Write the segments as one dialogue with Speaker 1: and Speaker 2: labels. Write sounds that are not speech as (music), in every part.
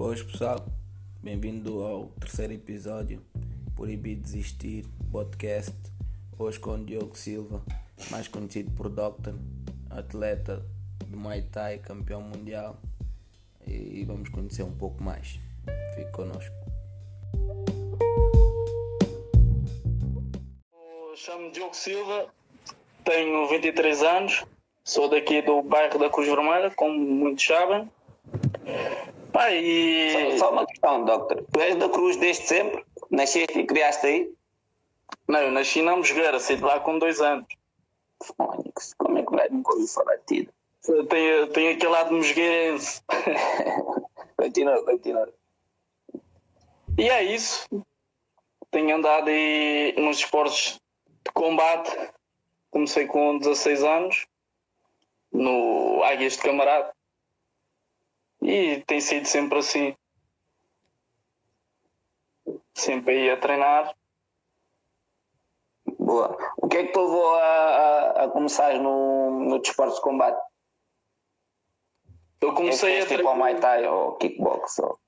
Speaker 1: Boas pessoal, bem-vindo ao terceiro episódio Proibido Desistir podcast. Hoje com Diogo Silva, mais conhecido por Doctor, atleta do Muay Thai, campeão mundial. E vamos conhecer um pouco mais. Fique connosco.
Speaker 2: Chamo-me Diogo Silva, tenho 23 anos, sou daqui do bairro da Cruz Vermelha, como muitos sabem. Pá, e...
Speaker 3: Só, só uma questão, Doctor. Tu és da Cruz desde sempre? Nasceste e criaste aí?
Speaker 2: Não, eu nasci na Mosgueira, saí de lá com dois anos.
Speaker 3: Fónix, como é que vai nunca ouvi falar de ti?
Speaker 2: Eu tenho, tenho aquele lado mosgueirense. (laughs)
Speaker 3: continua, continua.
Speaker 2: E é isso. Tenho andado aí nos esportes de combate. Comecei com 16 anos no Águias de Camarada. E tem sido sempre assim. Sempre aí a treinar.
Speaker 3: Boa. O que é que te levou a, a, a começar no, no desporto de combate?
Speaker 2: Eu comecei
Speaker 3: é
Speaker 2: a
Speaker 3: tipo ao Muay Thai ou kickbox? Ou...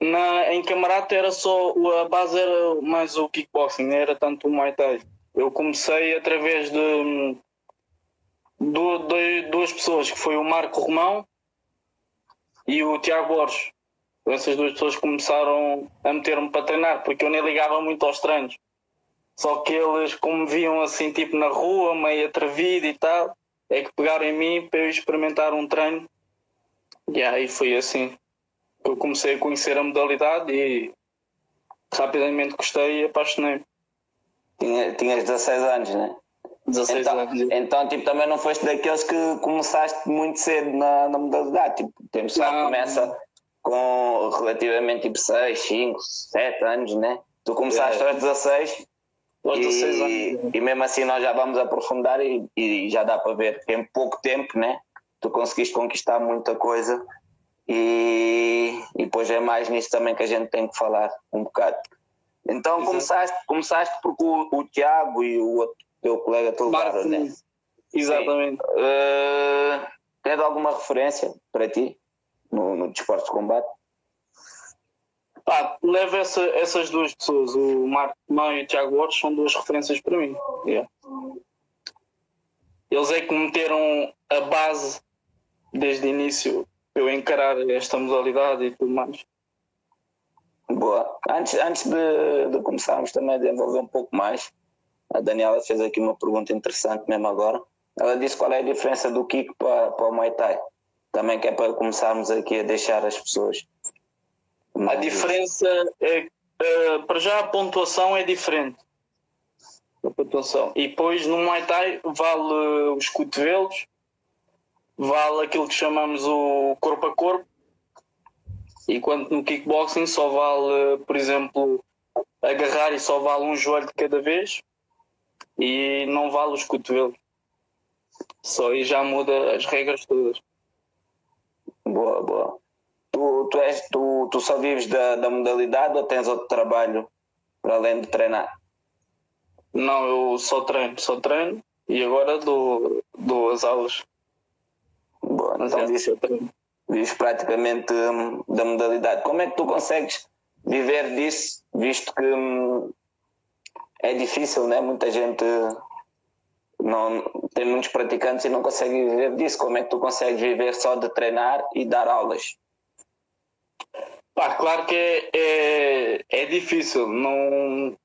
Speaker 2: Na, em Camarata era só, a base era mais o kickboxing, não era tanto o Muay Thai. Eu comecei através de, de, de duas pessoas, que foi o Marco Romão e o Tiago Borges. Essas duas pessoas começaram a meter-me para treinar, porque eu nem ligava muito aos treinos. Só que eles, como me viam assim, tipo na rua, meio atrevido e tal, é que pegaram em mim para eu experimentar um treino. E aí foi assim que eu comecei a conhecer a modalidade e rapidamente gostei e apaixonei-me.
Speaker 3: Tinha, tinhas 16 anos, né?
Speaker 2: 16
Speaker 3: então,
Speaker 2: anos.
Speaker 3: Então, tipo, também não foste daqueles que começaste muito cedo na, na modalidade. Tipo, tem pessoal que começa com relativamente tipo 6, 5, 7 anos, né? Tu começaste
Speaker 2: É.
Speaker 3: aos 16
Speaker 2: Aos 16
Speaker 3: e,
Speaker 2: anos.
Speaker 3: e mesmo assim nós já vamos aprofundar e, e já dá para ver que em pouco tempo, né? Tu conseguiste conquistar muita coisa e, e depois é mais nisso também que a gente tem que falar um bocado. Então
Speaker 2: Exato.
Speaker 3: começaste, começaste porque o, o Tiago e o outro teu colega
Speaker 2: Marco,
Speaker 3: né?
Speaker 2: Exatamente.
Speaker 3: Uh, tens alguma referência para ti no, no desporto de combate?
Speaker 2: Pá, levo essa, essas duas pessoas, o Marco Romão e o Tiago Borges, são duas referências para mim. Yeah. Eles é que me meteram a base desde o início para eu encarar esta modalidade e tudo mais.
Speaker 3: Boa. Antes, antes de, de começarmos também a desenvolver um pouco mais, a Daniela fez aqui uma pergunta interessante mesmo agora. Ela disse qual é a diferença do kick para, para o Muay Thai. Também que é para começarmos aqui a deixar as pessoas.
Speaker 2: A diferença é, eh, para já a pontuação é diferente. A pontuação. E depois no Muay Thai vale os cotovelos, vale aquilo que chamamos o corpo a corpo, enquanto no kickboxing só vale, por exemplo, agarrar e só vale um joelho de cada vez e não vale os cotovelos. Só aí já muda as regras todas.
Speaker 3: Boa, boa. Tu, tu, és, tu, tu só vives da, da modalidade ou tens outro trabalho para além de treinar?
Speaker 2: Não, eu só treino, só treino e agora dou, dou as aulas.
Speaker 3: Boa, então vives, vives praticamente hum, da modalidade. Como é que tu consegues viver disso, visto que hum, é difícil, né? Muita gente não tem muitos praticantes e não consegue viver disso. Como é que tu consegues viver só de treinar e dar aulas?
Speaker 2: Pá, claro que é, é, é difícil, não,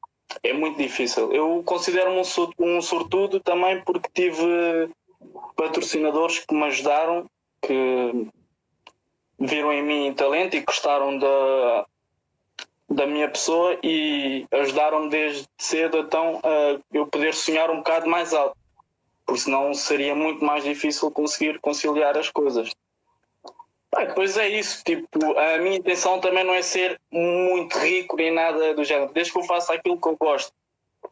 Speaker 2: é muito difícil. Eu considero-me um, um sortudo também porque tive patrocinadores que me ajudaram, que viram em mim talento e gostaram da, da minha pessoa e ajudaram-me desde cedo então a eu poder sonhar um bocado mais alto, porque senão seria muito mais difícil conseguir conciliar as coisas. Pá, pois é isso, tipo, a minha intenção também não é ser muito rico nem nada do género, desde que eu faça aquilo que eu gosto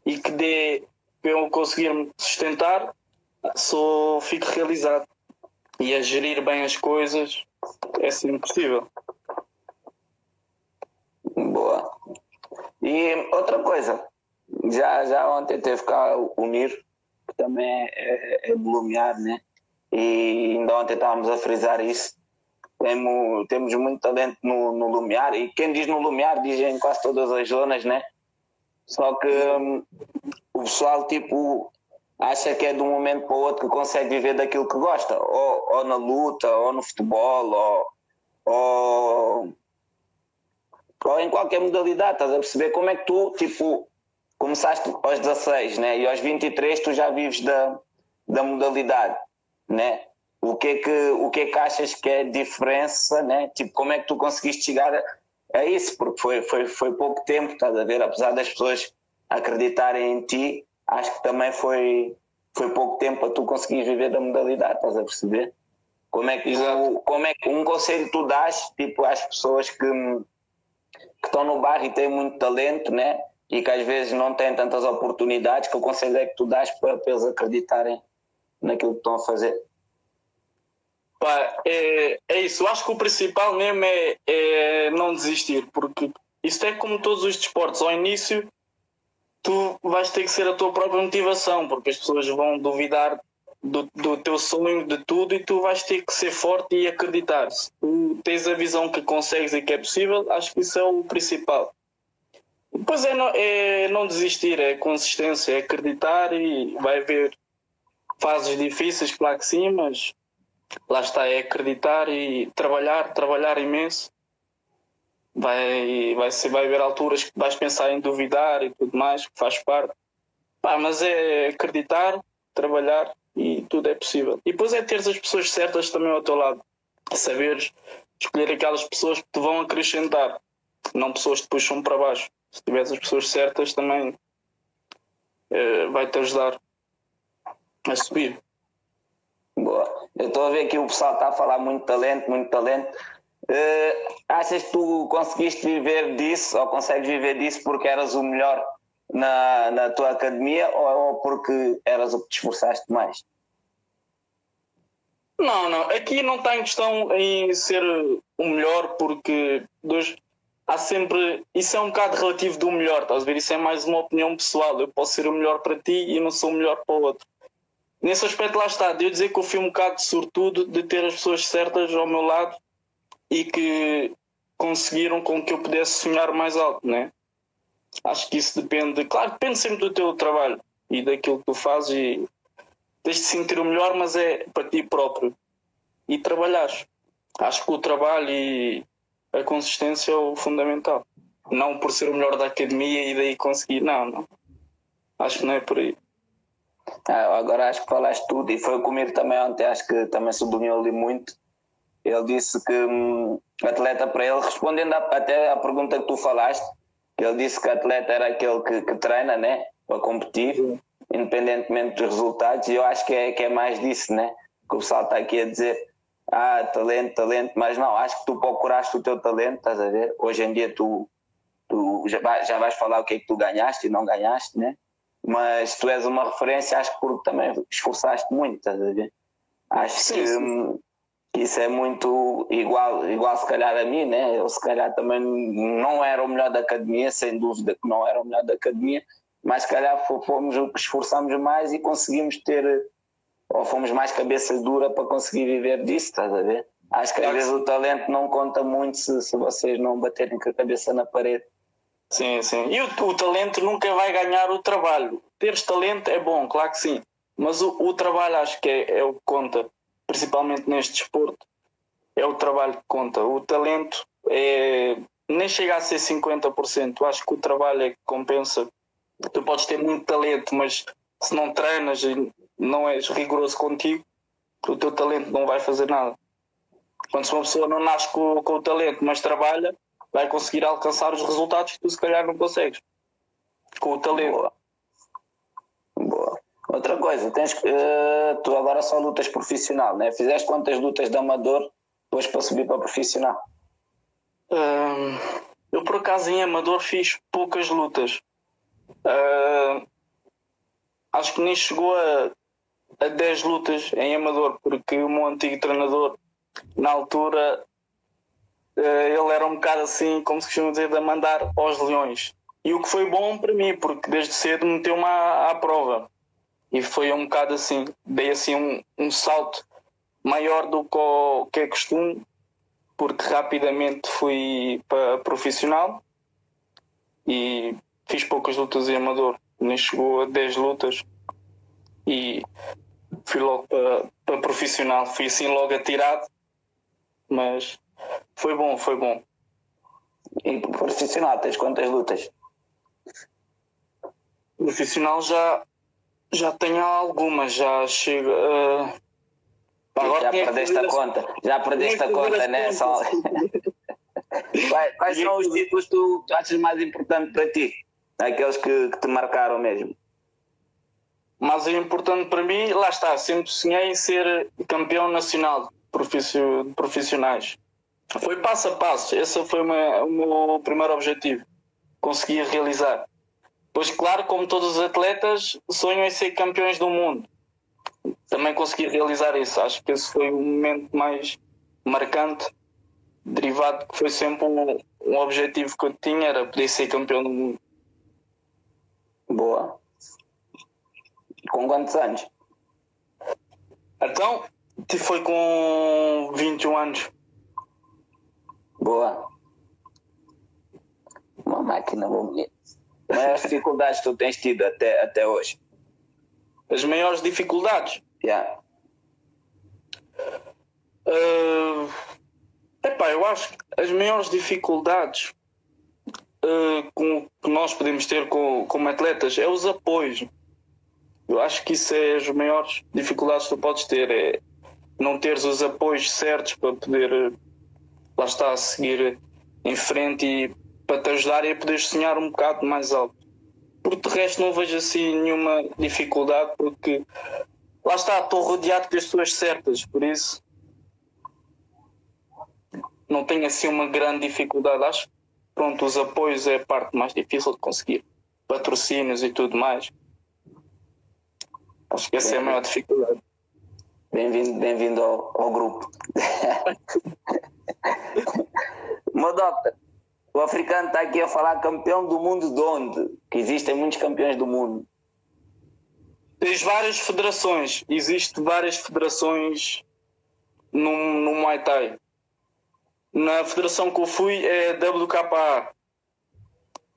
Speaker 2: e que dê para eu conseguir me sustentar, sou, fico realizado. E a gerir bem as coisas é sempre possível.
Speaker 3: Boa. E outra coisa, já, já ontem teve cá o Niro, que também é, é, é de Lumiar, né? E ainda ontem estávamos a frisar isso. Temos, temos muito talento no, no Lumiar, e quem diz no Lumiar diz em quase todas as zonas, né? Só que hum, o pessoal, tipo, acha que é de um momento para o outro que consegue viver daquilo que gosta, ou, ou na luta, ou no futebol, ou, ou em qualquer modalidade, estás a perceber como é que tu, tipo, começaste aos 16, né? E aos 23 tu já vives da, da modalidade, né? O que é que o que é que achas que é diferença, né? Tipo, como é que tu conseguiste chegar a, a isso? Porque foi foi foi pouco tempo, estás a ver? Apesar das pessoas acreditarem em ti, acho que também foi foi pouco tempo para tu conseguires viver da modalidade, estás a perceber? Como é que tu, como é que um conselho tu dás, tipo, às pessoas que que estão no bairro e têm muito talento, né? e que às vezes não têm tantas oportunidades, que o conselho é que tu dás para, para eles acreditarem naquilo que estão a fazer?
Speaker 2: Pá, é, é isso. Eu acho que o principal mesmo é, é não desistir, porque isso é como todos os desportos. Ao início, tu vais ter que ser a tua própria motivação, porque as pessoas vão duvidar do, do teu sonho, de tudo, e tu vais ter que ser forte e acreditar. Se tu tens a visão que consegues e que é possível, acho que isso é o principal. Depois é não, é não desistir, é consistência, é acreditar e vai haver fases difíceis, claro que sim, mas lá está, é acreditar e trabalhar, trabalhar imenso. Vai, vai, ser, vai haver alturas que vais pensar em duvidar e tudo mais, que faz parte. Pá, mas é acreditar, trabalhar tudo é possível. E depois é ter as pessoas certas também ao teu lado. Saberes escolher aquelas pessoas que te vão acrescentar, não pessoas que te puxam para baixo se tiveres as pessoas certas, também uh, vai-te ajudar a subir.
Speaker 3: Boa. Eu estou a ver que o pessoal está a falar muito talento, muito talento. Uh, achas que tu conseguiste viver disso ou consegues viver disso porque eras o melhor na, na tua academia ou, ou porque eras o que te esforçaste mais?
Speaker 2: Não, não. Aqui não está em questão em ser o melhor porque dois, há sempre. Isso é um bocado relativo do melhor, estás a ver? Isso é mais uma opinião pessoal. Eu posso ser o melhor para ti e não sou o melhor para o outro. Nesse aspecto, lá está. De eu dizer que eu fui um bocado sortudo de ter as pessoas certas ao meu lado e que conseguiram com que eu pudesse sonhar mais alto, né? Acho que isso depende. Claro, depende sempre do teu trabalho e daquilo que tu fazes e tens de sentir o melhor, mas é para ti próprio e trabalhares. Acho que o trabalho e a consistência é o fundamental. Não por ser o melhor da academia e daí conseguir, não, não. Acho que não é por aí.
Speaker 3: Ah, agora acho que falaste tudo e foi comigo também ontem, acho que também sublinhou ali muito. Ele disse que hum, atleta para ele, respondendo a, até à pergunta que tu falaste, ele disse que atleta era aquele que, que treina, né? Para competir, independentemente dos resultados, e eu acho que é, que é mais disso, né? Que o pessoal está aqui a dizer ah, talento, talento, mas não, acho que tu procuraste o teu talento, estás a ver? Hoje em dia tu, tu já, vai, já vais falar o que é que tu ganhaste e não ganhaste, né? Mas tu és uma referência, acho que porque também esforçaste muito, estás a ver? Acho sim, que, sim. que isso é muito igual, igual se calhar a mim, né? Eu se calhar também não era o melhor da academia, sem dúvida que não era o melhor da academia, mas se calhar fomos o que esforçamos mais e conseguimos ter ou fomos mais cabeça dura para conseguir viver disso, estás a ver? Acho que às vezes o talento não conta muito se, se vocês não baterem com a cabeça na parede.
Speaker 2: Sim, sim. E o, o talento nunca vai ganhar o trabalho. Teres talento é bom, claro que sim. Mas o, o trabalho acho que é, é o que conta, principalmente neste desporto. É o trabalho que conta. O talento é, nem chega a ser 50%. Acho que o trabalho é que compensa. Tu podes ter muito talento, mas se não treinas não és rigoroso contigo, o teu talento não vai fazer nada. Quando se uma pessoa não nasce com, com o talento, mas trabalha, vai conseguir alcançar os resultados que tu se calhar não consegues. Com o talento.
Speaker 3: Boa. Boa. Outra coisa, tens, uh, tu agora só lutas profissional, né? Fizeste quantas lutas de amador depois para subir para profissional?
Speaker 2: Uh, eu por acaso em amador fiz poucas lutas. Uh, acho que nem chegou a a 10 lutas em amador, porque o meu antigo treinador, na altura, eh, ele era um bocado assim, como se costuma dizer, de mandar aos leões. E o que foi bom para mim, porque desde cedo meteu-me à, à prova. E foi um bocado assim, dei assim um, um salto maior do que, o, que é costume porque rapidamente fui para profissional e fiz poucas lutas em amador, nem chegou a 10 lutas e fui logo para, para profissional, fui assim logo atirado, mas foi bom, foi bom.
Speaker 3: E profissional, tens quantas lutas?
Speaker 2: Profissional já, já tenho algumas, já chega. Uh...
Speaker 3: já perdeste a conta, já perdeste a conta, né? Só... (laughs) quais, quais são os títulos que tu, achas mais importantes para ti? Aqueles que, que te marcaram mesmo?
Speaker 2: Mas é importante para mim, lá está, sempre sonhei em ser campeão nacional de profissionais. Foi passo a passo, esse foi o meu primeiro objetivo, conseguia realizar. Pois, claro, como todos os atletas, sonham em ser campeões do mundo. Também consegui realizar isso. Acho que esse foi o momento mais marcante, derivado que foi sempre um, um objetivo que eu tinha, era poder ser campeão do mundo.
Speaker 3: Boa. Com quantos anos?
Speaker 2: Então, foi com 21 anos.
Speaker 3: Boa. Uma máquina bonita. Maiores dificuldades que tu tens tido até, até hoje?
Speaker 2: As maiores dificuldades?
Speaker 3: Yeah.
Speaker 2: Uh, epá, eu acho que as maiores dificuldades uh, que nós podemos ter com, como atletas é os apoios. Eu acho que isso é as maiores dificuldades que tu podes ter, é não teres os apoios certos para poder lá está a seguir em frente e para te ajudar e a poder sonhar um bocado mais alto. Porque de resto não vejo assim nenhuma dificuldade porque lá está, estou rodeado pelas pessoas certas, por isso não tenho assim uma grande dificuldade. Acho que pronto, os apoios é a parte mais difícil de conseguir. Patrocínios e tudo mais. Acho que essa é a maior dificuldade.
Speaker 3: Bem-vindo bem ao, ao grupo. (laughs) Doctor, o africano está aqui a falar campeão do mundo de onde? Que existem muitos campeões do mundo.
Speaker 2: Tens várias federações. Existem várias federações no, no Muay Thai. Na federação que eu fui é WKA.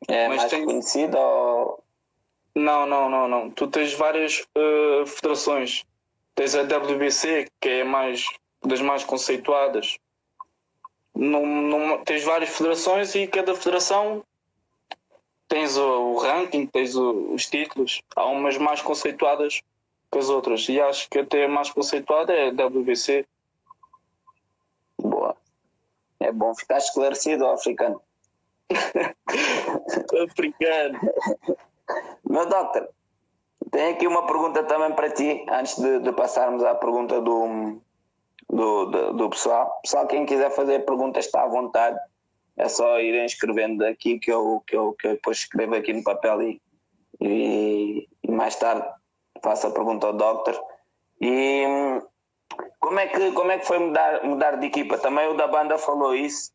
Speaker 3: É Mas mais tem... conhecida ou...
Speaker 2: Não, não, não, não. Tu tens várias uh, federações. Tens a WBC, que é mais das mais conceituadas num, tens várias federações e cada federação tens o, o ranking, tens o, os títulos. Há umas mais conceituadas que as outras. E acho que até a mais conceituada é a WBC.
Speaker 3: É bom ficar esclarecido, africano. (laughs)
Speaker 2: africano.
Speaker 3: Meu doctor, tenho aqui uma pergunta também para ti, antes de, de passarmos à pergunta do, do, do, do, pessoal. Pessoal, quem quiser fazer perguntas está à vontade. É só irem escrevendo aqui que eu, que eu, que eu depois escrevo aqui no papel e, e, e mais tarde faço a pergunta ao Doctor. E como é que, como é que foi mudar, mudar de equipa? Também o da banda falou isso.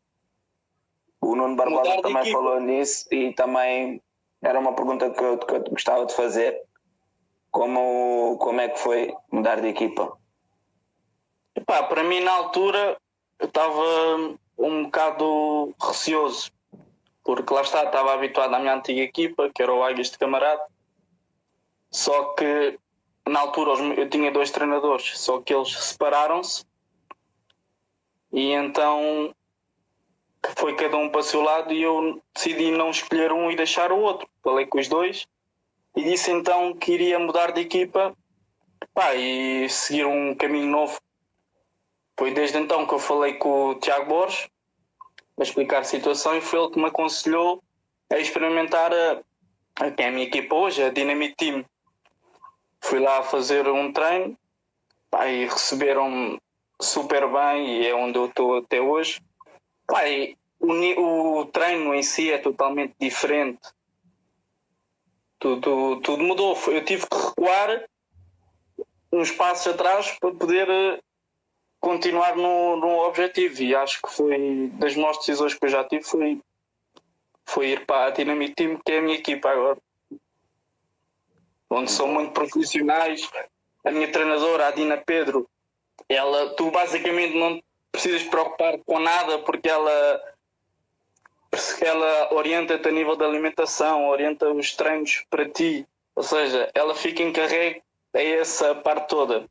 Speaker 3: O Nuno Barbosa também equipa. falou nisso e também era uma pergunta que eu, que eu gostava de fazer. Como, como é que foi mudar de equipa?
Speaker 2: Epá, para mim, na altura, eu estava um bocado receoso, porque lá está, estava habituado à minha antiga equipa, que era o Águias de Camarada. Só que na altura eu tinha dois treinadores, só que eles separaram-se e então foi cada um para o seu lado e eu decidi não escolher um e deixar o outro. Falei com os dois e disse então que iria mudar de equipa pá, e seguir um caminho novo foi desde então que eu falei com o Tiago Borges para explicar a situação e foi ele que me aconselhou a experimentar a, a, é a minha equipa hoje, a Dynamite Team. Fui lá fazer um treino pá, e receberam-me super bem e é onde eu estou até hoje. Pá, o, o treino em si é totalmente diferente. Tudo, tudo mudou. Eu tive que recuar uns passos atrás para poder continuar no, no objetivo e acho que foi das maiores decisões que eu já tive foi, foi ir para a Dynamic Team, que é a minha equipa agora. Onde são muito profissionais. A minha treinadora, a Dina Pedro, ela, tu basicamente não, precisas preocupar com nada porque ela ela orienta-te a nível da alimentação, orienta os treinos para ti, ou seja, ela fica encarregue a essa parte toda,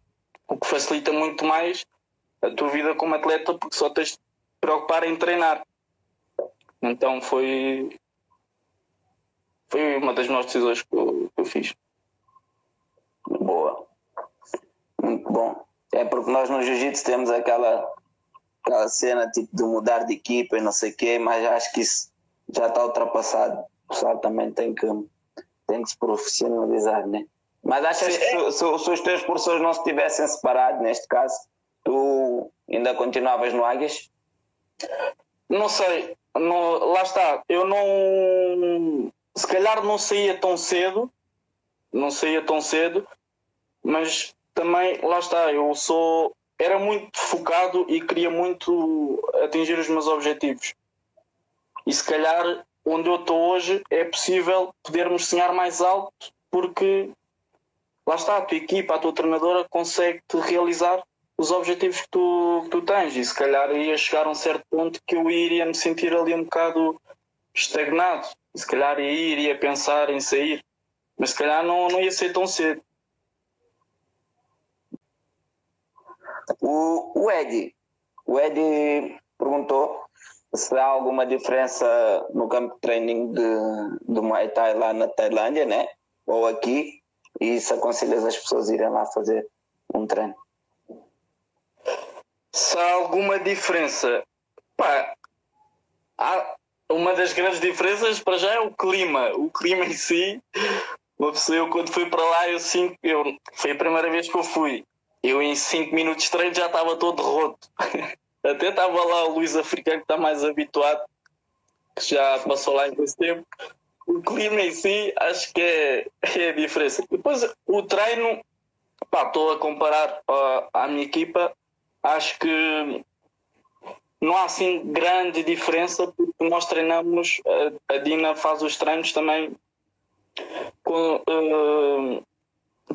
Speaker 2: o que facilita muito mais a tua vida como atleta porque só tens de preocupar em treinar. Então foi foi uma das melhores decisões que eu, que eu fiz.
Speaker 3: Boa. Muito bom. É porque nós no Jiu-Jitsu temos aquela, aquela cena tipo de mudar de equipa e não sei o quê, mas acho que isso já está ultrapassado. O pessoal também tem que, tem que se profissionalizar, né? Mas achas que se, se, se os teus professores não se tivessem separado, neste caso, tu ainda continuavas no Águias?
Speaker 2: Não sei. Não, lá está. Eu não. Se calhar não saía tão cedo. Não saía tão cedo. Mas também, lá está. Eu sou. Era muito focado e queria muito atingir os meus objetivos. E se calhar onde eu estou hoje é possível podermos sonhar mais alto porque lá está, a tua equipa, a tua treinadora consegue-te realizar os objetivos que tu, que tu tens e se calhar ia chegar a um certo ponto que eu iria me sentir ali um bocado estagnado e se calhar ia iria pensar em sair mas se calhar não, não ia ser tão cedo
Speaker 3: o, o Ed o Ed perguntou se há alguma diferença no campo de training de, de Muay Thai lá na Tailândia né ou aqui e se aconselhas as pessoas a irem lá fazer um treino
Speaker 2: se há alguma diferença, pá, há uma das grandes diferenças para já é o clima. O clima em si, eu quando fui para lá, eu, cinco, eu foi a primeira vez que eu fui. Eu em 5 minutos de treino já estava todo roto. (laughs) Até estava lá o Luís Africano que está mais habituado, que já passou lá em esse tempo. O clima em si acho que é, é a diferença. Depois o treino, estou a comparar à minha equipa, acho que não há assim grande diferença porque nós treinamos, a, Dina faz os treinos também com, uh,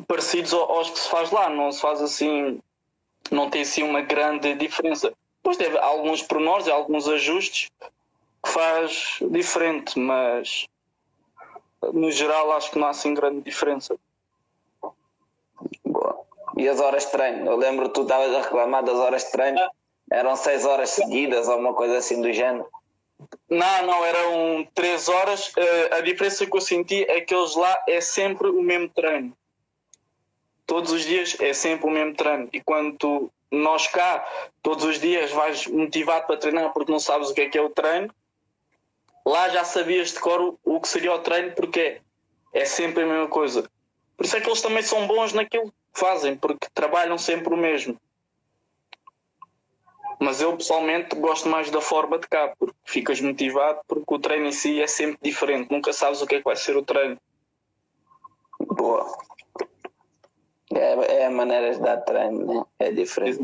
Speaker 2: parecidos aos que se faz lá, não se faz assim, não tem assim uma grande diferença. Depois teve alguns pormenores e alguns ajustes que faz diferente, mas no geral acho que não há assim grande diferença.
Speaker 3: E as horas de treino? Eu lembro que tu estavas a reclamar das horas de treino. Eram seis horas seguidas ou uma coisa assim do género?
Speaker 2: Não, não, eram três horas. Uh, a diferença que eu senti é que eles lá é sempre o mesmo treino. Todos os dias é sempre o mesmo treino. E quando tu, nós cá, todos os dias vais motivado para treinar porque não sabes o que é que é o treino, lá já sabias de cor o que seria o treino porque é sempre a mesma coisa. Por isso é que eles também são bons naquilo fazem, porque trabalham sempre o mesmo. Mas eu pessoalmente gosto mais da forma de cá, porque ficas motivado, porque o treino em si é sempre diferente, nunca sabes o que é que vai ser o treino.
Speaker 3: Boa. É, é a maneira de dar treino, né? é diferente.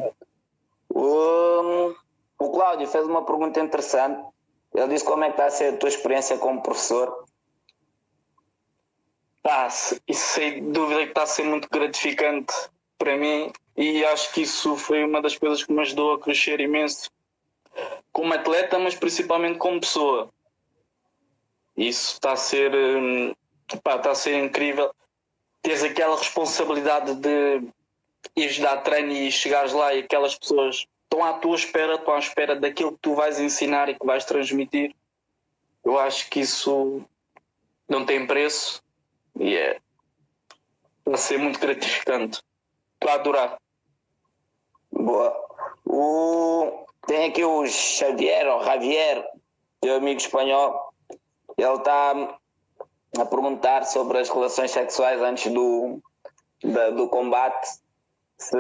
Speaker 3: O, o Cláudio fez uma pergunta interessante. Ele disse como é que está a ser a tua experiência como professor
Speaker 2: Tá, isso sem dúvida que está a ser muito gratificante para mim e acho que isso foi uma das coisas que me ajudou a crescer imenso como atleta, mas principalmente como pessoa. Isso está a ser, hum, pá, está a ser incrível. Tens aquela responsabilidade de ires dar treino e chegares lá e aquelas pessoas estão à tua espera, estão à espera daquilo que tu vais ensinar e que vais transmitir. Eu acho que isso não tem preço e é. Vai ser muito gratificante. Estou a adorar.
Speaker 3: Boa. O... Tem aqui o Xavier, ou Javier, teu amigo espanhol. Ele está a perguntar sobre as relações sexuais antes do, da, do combate. Se,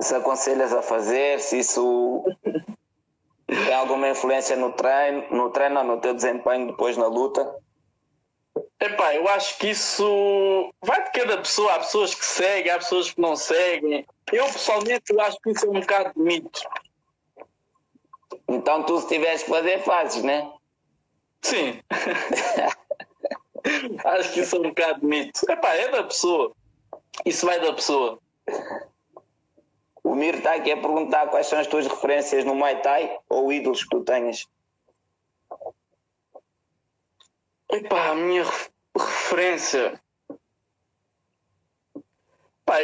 Speaker 3: se aconselhas a fazer, se isso tem alguma influência no treino, no treino ou no teu desempenho depois na luta.
Speaker 2: Epá, eu acho que isso vai de cada pessoa. Há pessoas que seguem, há pessoas que não seguem. Eu, pessoalmente, eu acho que isso é um bocado de mito.
Speaker 3: Então, tu, se tiveres que fazer, fazes, né?
Speaker 2: Sim. (laughs) acho que isso é um bocado mito. Epá, é da pessoa. Isso vai da pessoa.
Speaker 3: O Mir está aqui a perguntar quais são as tuas referências no Muay Thai ou ídolos que tu tenhas.
Speaker 2: Epá, a minha referência.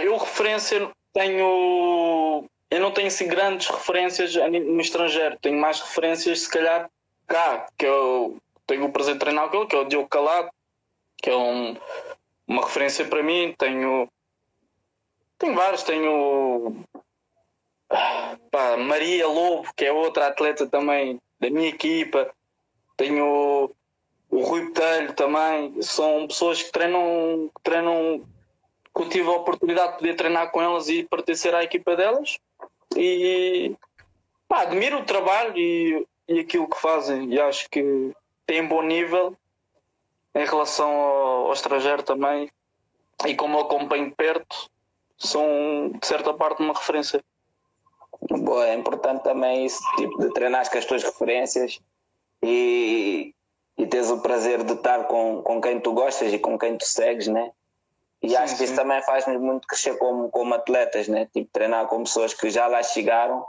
Speaker 2: Eu referência tenho. Eu não tenho assim grandes referências no estrangeiro. Tenho mais referências, se calhar, cá, que eu tenho o prazer de treinar com ele, que é o Diogo Calado, que é um, uma referência para mim. Tenho. Tenho vários, tenho. Pá, Maria Lobo, que é outra atleta também da minha equipa. Tenho o Rui Botelho também. São pessoas que treinam, que treinam que eu tive a oportunidade de poder treinar com elas e pertencer à equipa delas. E pá, admiro o trabalho e, e aquilo que fazem. E acho que têm bom nível em relação ao, ao estrangeiro também. E como eu acompanho de perto, são de certa parte uma referência.
Speaker 3: Boa, é importante também esse tipo de treinar com as tuas referências e, e teres o prazer de estar com, com quem tu gostas e com quem tu segues, né? E sim, acho que sim. isso também faz-nos muito crescer como, como atletas, né? Tipo, treinar com pessoas que já lá chegaram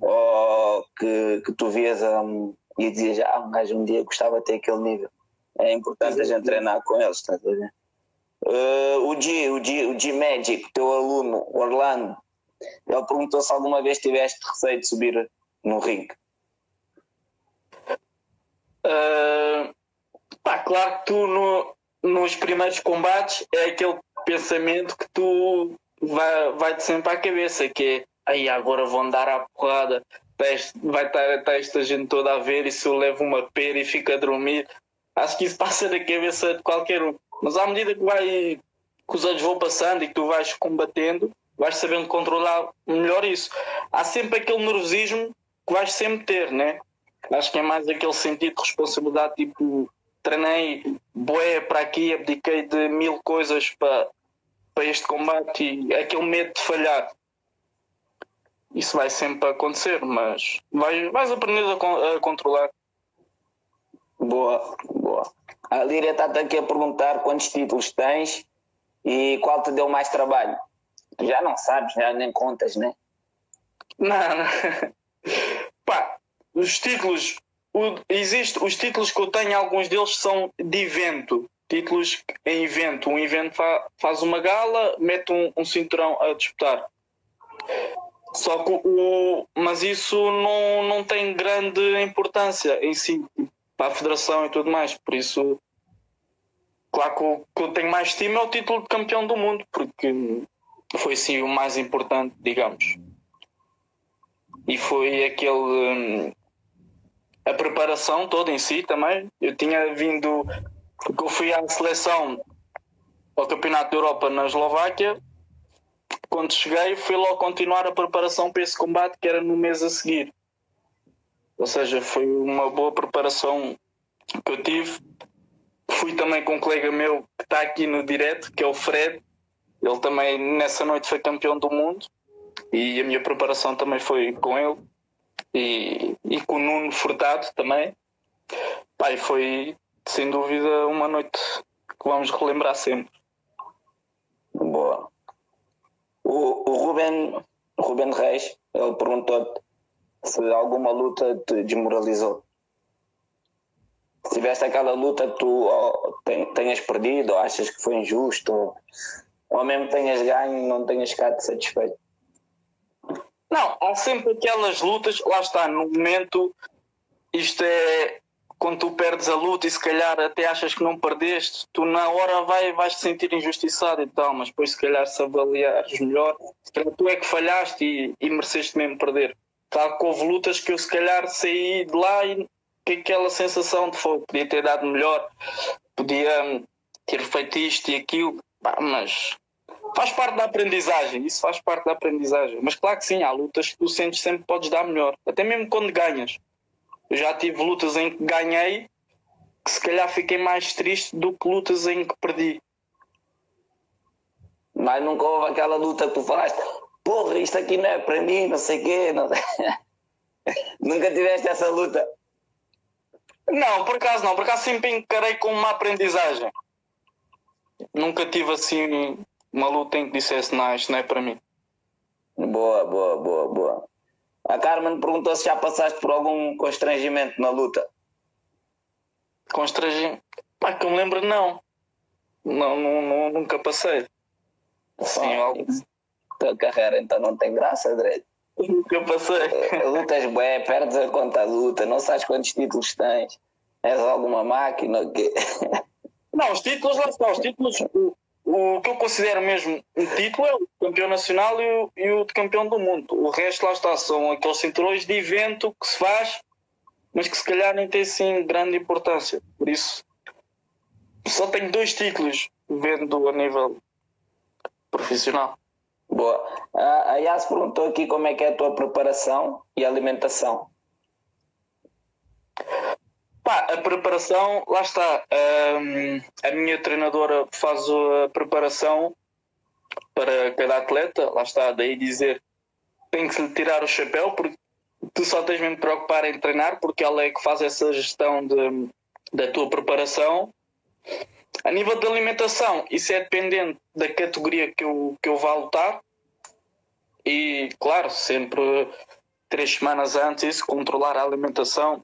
Speaker 3: ou que, que tu vias um, e dizias, ah, um gajo um dia gostava de ter aquele nível. É importante a gente treinar com eles, estás a ver? Uh, o G, o G, o G Magic, teu aluno, Orlando, ele perguntou se alguma vez tiveste receio de subir no ringue.
Speaker 2: Uh, pá, claro que tu no, nos primeiros combates é aquele pensamento que tu vai, vai-te sempre à cabeça, que é aí agora vão dar a porrada, vai estar, estar esta gente toda a ver e se eu levo uma pera e fico a dormir. Acho que isso (laughs) passa na cabeça de qualquer um. Mas à medida que vai que os anos vão passando e que tu vais combatendo, vais sabendo controlar melhor isso. Há sempre aquele nervosismo que vais sempre ter, né? Acho que é mais aquele sentido de responsabilidade, tipo, treinei boé para aqui, abdiquei de mil coisas para, para este combate e aquele medo de falhar. Isso vai sempre acontecer, mas vais, vais aprender a, a controlar.
Speaker 3: Boa, boa. A Líria está aqui a perguntar quantos títulos tens e qual te deu mais trabalho. Já não sabes, já nem contas, né?
Speaker 2: Não, não. (laughs) Pá, os títulos, o, existe, os títulos que eu tenho, alguns deles são de evento. Títulos em evento. Um evento fa, faz uma gala, mete um, um cinturão a disputar. Só que o, mas isso não, não tem grande importância em si para a federação e tudo mais. Por isso, claro que o que eu tenho mais estima é o título de campeão do mundo, porque foi sim o mais importante, digamos. E foi aquele. Hum, a preparação toda em si também. Eu tinha vindo. Porque eu fui à seleção ao Campeonato da Europa na Eslováquia. Quando cheguei, fui logo continuar a preparação para esse combate que era no mês a seguir. Ou seja, foi uma boa preparação que eu tive. Fui também com um colega meu que está aqui no direto, que é o Fred. Ele também nessa noite foi campeão do mundo e a minha preparação também foi com ele e, e com o Nuno Furtado também. Pai, foi sem dúvida uma noite que vamos relembrar sempre.
Speaker 3: Boa. O, o Ruben, Ruben Reis, ele perguntou se alguma luta te desmoralizou. Se tivesse aquela luta que tu oh, tenhas perdido, ou achas que foi injusto, ou, ou mesmo tenhas ganho não tenhas ficado satisfeito.
Speaker 2: Não, há sempre aquelas lutas, lá está, no momento, isto é quando tu perdes a luta e se calhar até achas que não perdeste, tu na hora vai, vais te sentir injustiçado e tal, mas depois se calhar se avaliares melhor, tu é que falhaste e, e mereceste mesmo perder. Claro que houve lutas que eu se calhar saí de lá e que aquela sensação de fogo, podia ter dado melhor, podia hum, ter feito isto e aquilo, mas faz parte da aprendizagem, isso faz parte da aprendizagem. Mas claro que sim, há lutas que tu sentes sempre podes dar melhor, até mesmo quando ganhas. Eu já tive lutas em que ganhei que se calhar fiquei mais triste do que lutas em que perdi.
Speaker 3: Mas nunca houve aquela luta que tu falaste, porra, isto aqui não é para mim, não sei o quê. Não... (laughs) nunca tiveste essa luta?
Speaker 2: Não, por acaso não, por acaso sempre encarei como uma aprendizagem. Nunca tive assim uma luta em que dissesse, não, isto não é para mim.
Speaker 3: Boa, boa, boa, boa. A Carmen perguntou se já passaste por algum constrangimento na luta.
Speaker 2: Constrangimento? Pá, que eu me lembro, não. Não, não, não nunca passei.
Speaker 3: Sim, algo. Tua carreira então não tem graça, Dredd.
Speaker 2: Nunca passei.
Speaker 3: Eh, lutas bué, perdes a conta da luta, não sabes quantos títulos tens. És alguma máquina o quê?
Speaker 2: Não, os títulos lá estão. Os títulos, o, o que eu considero mesmo um título é o campeão nacional e o, e o de campeão do mundo. O resto lá está, são aqueles cinturões de evento que se faz, mas que se calhar nem tem assim grande importância. Por isso, só tenho dois títulos vendo a nível profissional.
Speaker 3: Boa. A Yas perguntou aqui como é que é a tua preparação e alimentação.
Speaker 2: Pá, a preparação, lá está. Um, a minha treinadora faz a preparação para cada atleta, lá está, daí dizer tem que lhe tirar o chapéu porque tu só tens mesmo de preocupar em treinar porque ela é que faz essa gestão de, da tua preparação. A nível de alimentação, isso é dependente da categoria que eu, que eu vá lutar e, claro, sempre três semanas antes, controlar a alimentação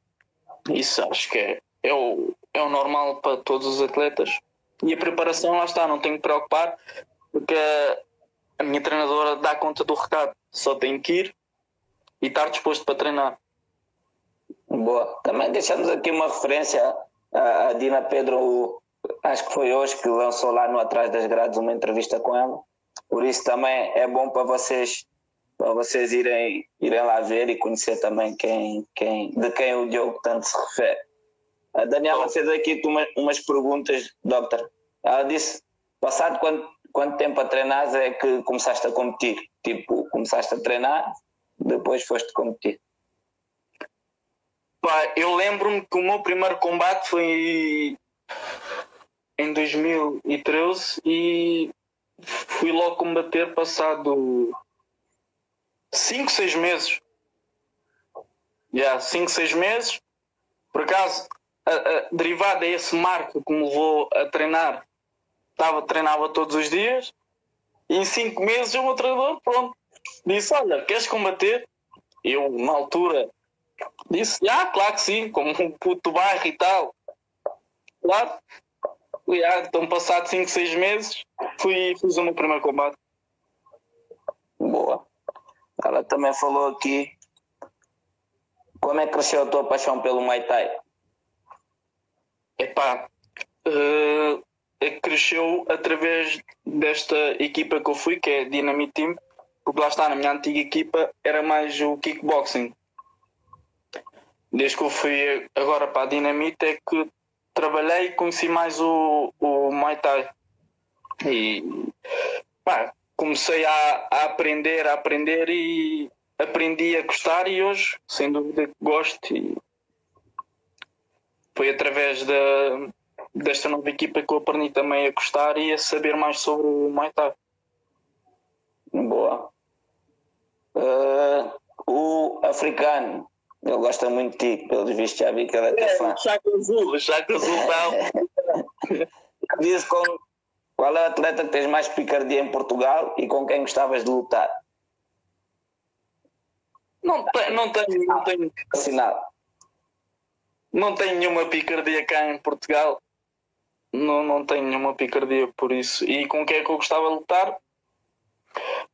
Speaker 2: isso acho que é, é, o, é o normal para todos os atletas. E a preparação, lá está, não tenho que preocupar, porque a minha treinadora dá conta do recado. Só tenho que ir e estar disposto para treinar.
Speaker 3: Boa. Também deixamos aqui uma referência à Dina Pedro, acho que foi hoje que lançou lá no Atrás das Grades uma entrevista com ela. Por isso também é bom para vocês para vocês irem, irem lá ver e conhecer também quem, quem, de quem o Diogo tanto se refere. A Daniela fez aqui uma, umas perguntas, Doctor. Ela disse: passado quanto, quanto tempo a treinar é que começaste a competir? Tipo, começaste a treinar, depois foste competir.
Speaker 2: Pá, eu lembro-me que o meu primeiro combate foi em 2013 e fui logo combater passado 5, 6 meses. Já, yeah, 5, 6 meses. Por acaso, a, a, derivado a esse marco que me levou a treinar, estava, treinava todos os dias. E em 5 meses, o meu treinador, pronto, disse: Olha, queres combater? Eu, na altura, disse: Ah, claro que sim, como um puto bairro e tal. Claro. Yeah, então, passado 5, 6 meses, fui, fiz o meu primeiro combate.
Speaker 3: Ela também falou aqui como é que cresceu a tua paixão pelo Muay Thai?
Speaker 2: Epá, uh, cresceu através desta equipa que eu fui, que é Dynamite Team, porque lá está, na minha antiga equipa era mais o kickboxing. Desde que eu fui agora para a Dynamite é que trabalhei e conheci mais o, o Muay Thai. E pá, comecei a, a, aprender, a aprender e aprendi a gostar e hoje, sem dúvida, gosto e foi através da, desta nova equipa que eu aprendi também a gostar e a saber mais sobre o Muay Thai.
Speaker 3: Boa. Uh, o africano, ele gosta muito de ti, pelos vistos já vi que ele é
Speaker 2: é, fã. Chaco Azul, Chaco Azul não. (laughs) (laughs)
Speaker 3: Diz como é o atleta que tens mais picardia em Portugal e com quem gostavas de lutar?
Speaker 2: Não, tem, não tenho, não tenho.
Speaker 3: Assinado.
Speaker 2: Não tenho nenhuma picardia cá em Portugal. Não, não tenho nenhuma picardia por isso. E com quem é que eu gostava de lutar?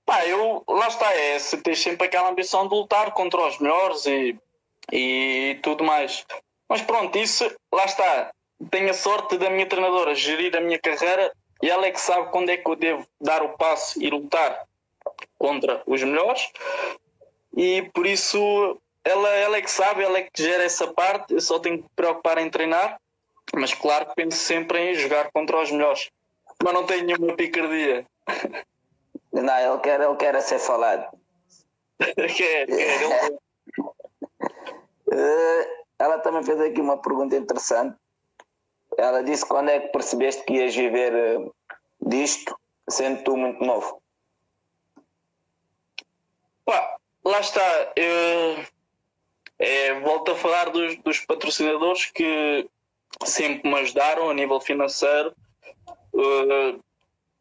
Speaker 2: Pá, eu, lá está, é, se tens sempre aquela ambição de lutar contra os melhores e, e tudo mais. Mas pronto, isso, lá está. Tenho a sorte da minha treinadora gerir a minha carreira e ela é que sabe quando é que eu devo dar o passo e lutar contra os melhores. E por isso ela, ela é que sabe, ela é que gera essa parte. Eu só tenho que me preocupar em treinar. Mas claro que penso sempre em jogar contra os melhores. Mas não tenho nenhuma picardia.
Speaker 3: Não, ele quer, ele quer ser falado. (laughs)
Speaker 2: quer, quer. Ele...
Speaker 3: uh, (laughs) ela também fez aqui uma pergunta interessante ela disse quando é que percebeste que ias viver uh, disto, sendo tu muito novo?
Speaker 2: Pá, lá está. Eu, é, volto a falar dos, dos, patrocinadores que sempre me ajudaram a nível financeiro. Uh,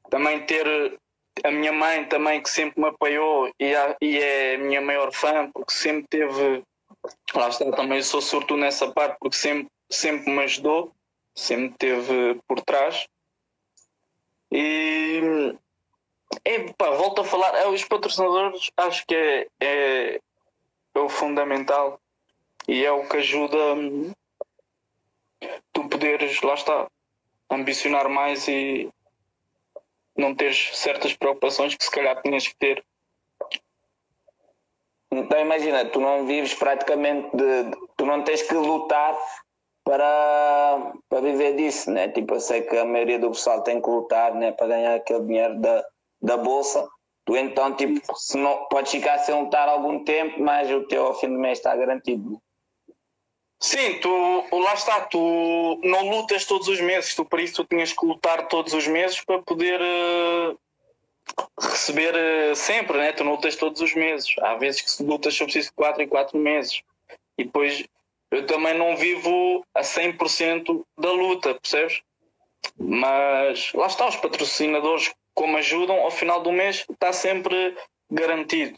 Speaker 2: também ter a minha mãe também, que sempre me apoiou e, a, e é a minha maior fã, porque sempre teve. Lá está, também sou surto nessa parte, porque sempre, sempre me ajudou, sempre teve por trás. E. É, pá, volto a falar, é, os patrocinadores acho que é, é, é o fundamental e é o que ajuda hum, tu poderes, lá está, ambicionar mais e não teres certas preocupações que se calhar tinhas que ter.
Speaker 3: Então imagina, tu não vives praticamente de, de, tu não tens que lutar para, para viver disso, né? Tipo, eu sei que a maioria do pessoal tem que lutar né, para ganhar aquele dinheiro da, da bolsa. Tu então, tipo, se não, podes ficar sem lutar algum tempo, mas o teu ao fim do mês está garantido.
Speaker 2: Sim, tu lá está, tu não lutas todos os meses, tu por isso tu tinhas que lutar todos os meses para poder uh, receber uh, sempre, né? tu não lutas todos os meses. Há vezes que lutas só preciso de 4 em 4 meses. E depois eu também não vivo a 100% da luta, percebes? Mas lá está, os patrocinadores, como ajudam, ao final do mês está sempre garantido.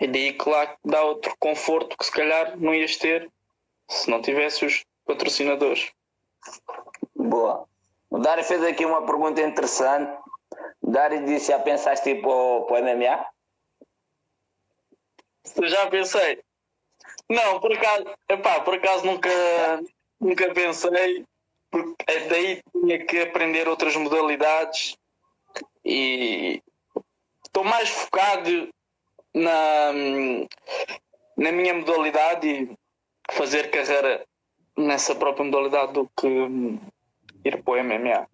Speaker 2: E daí, claro, dá outro conforto que se calhar não ias ter se não tivesse os patrocinadores.
Speaker 3: Boa. O Dário fez aqui uma pergunta interessante. O Dário disse: já pensaste ir para o, para o MMA?
Speaker 2: Já pensei. Não, por acaso, epá, por acaso nunca, nunca pensei, porque é daí tinha que aprender outras modalidades e estou mais focado na, na minha modalidade e fazer carreira nessa própria modalidade do que ir para o MMA.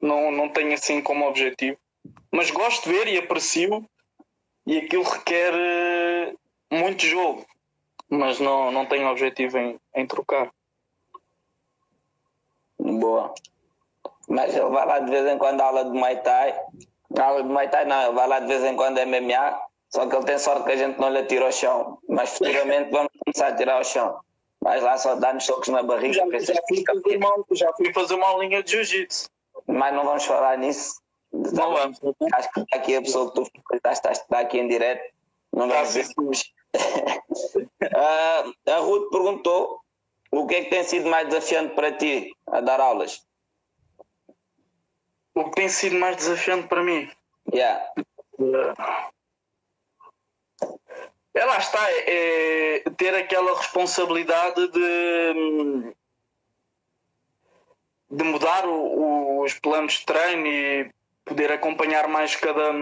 Speaker 2: Não, não tenho assim como objetivo, mas gosto de ver e aprecio, e aquilo requer eh, muito jogo, mas não, não tenho objetivo em, em trocar.
Speaker 3: Boa. Mas ele vai lá de vez em quando aula de Muay Thai. Aula de Muay Thai não, ele vai lá de vez em quando MMA só que ele tem sorte que a gente não lhe atira ao chão. Mas futuramente (laughs) vamos começar a tirar ao chão. Vais lá só dar-nos socos na barriga.
Speaker 2: Já, já, fui fazer uma, já fui fazer uma linha de jiu-jitsu.
Speaker 3: Mas não vamos falar nisso.
Speaker 2: Não vamos.
Speaker 3: Acho que aqui a pessoa que tu frequentaste está aqui em direto. Não vamos ver. Uh, a Ruth perguntou o que é que tem sido mais desafiante para ti a dar aulas?
Speaker 2: O que tem sido mais desafiante para mim?
Speaker 3: Yeah.
Speaker 2: É lá está, é, é ter aquela responsabilidade de, de mudar o, o, os planos de treino e poder acompanhar mais cada,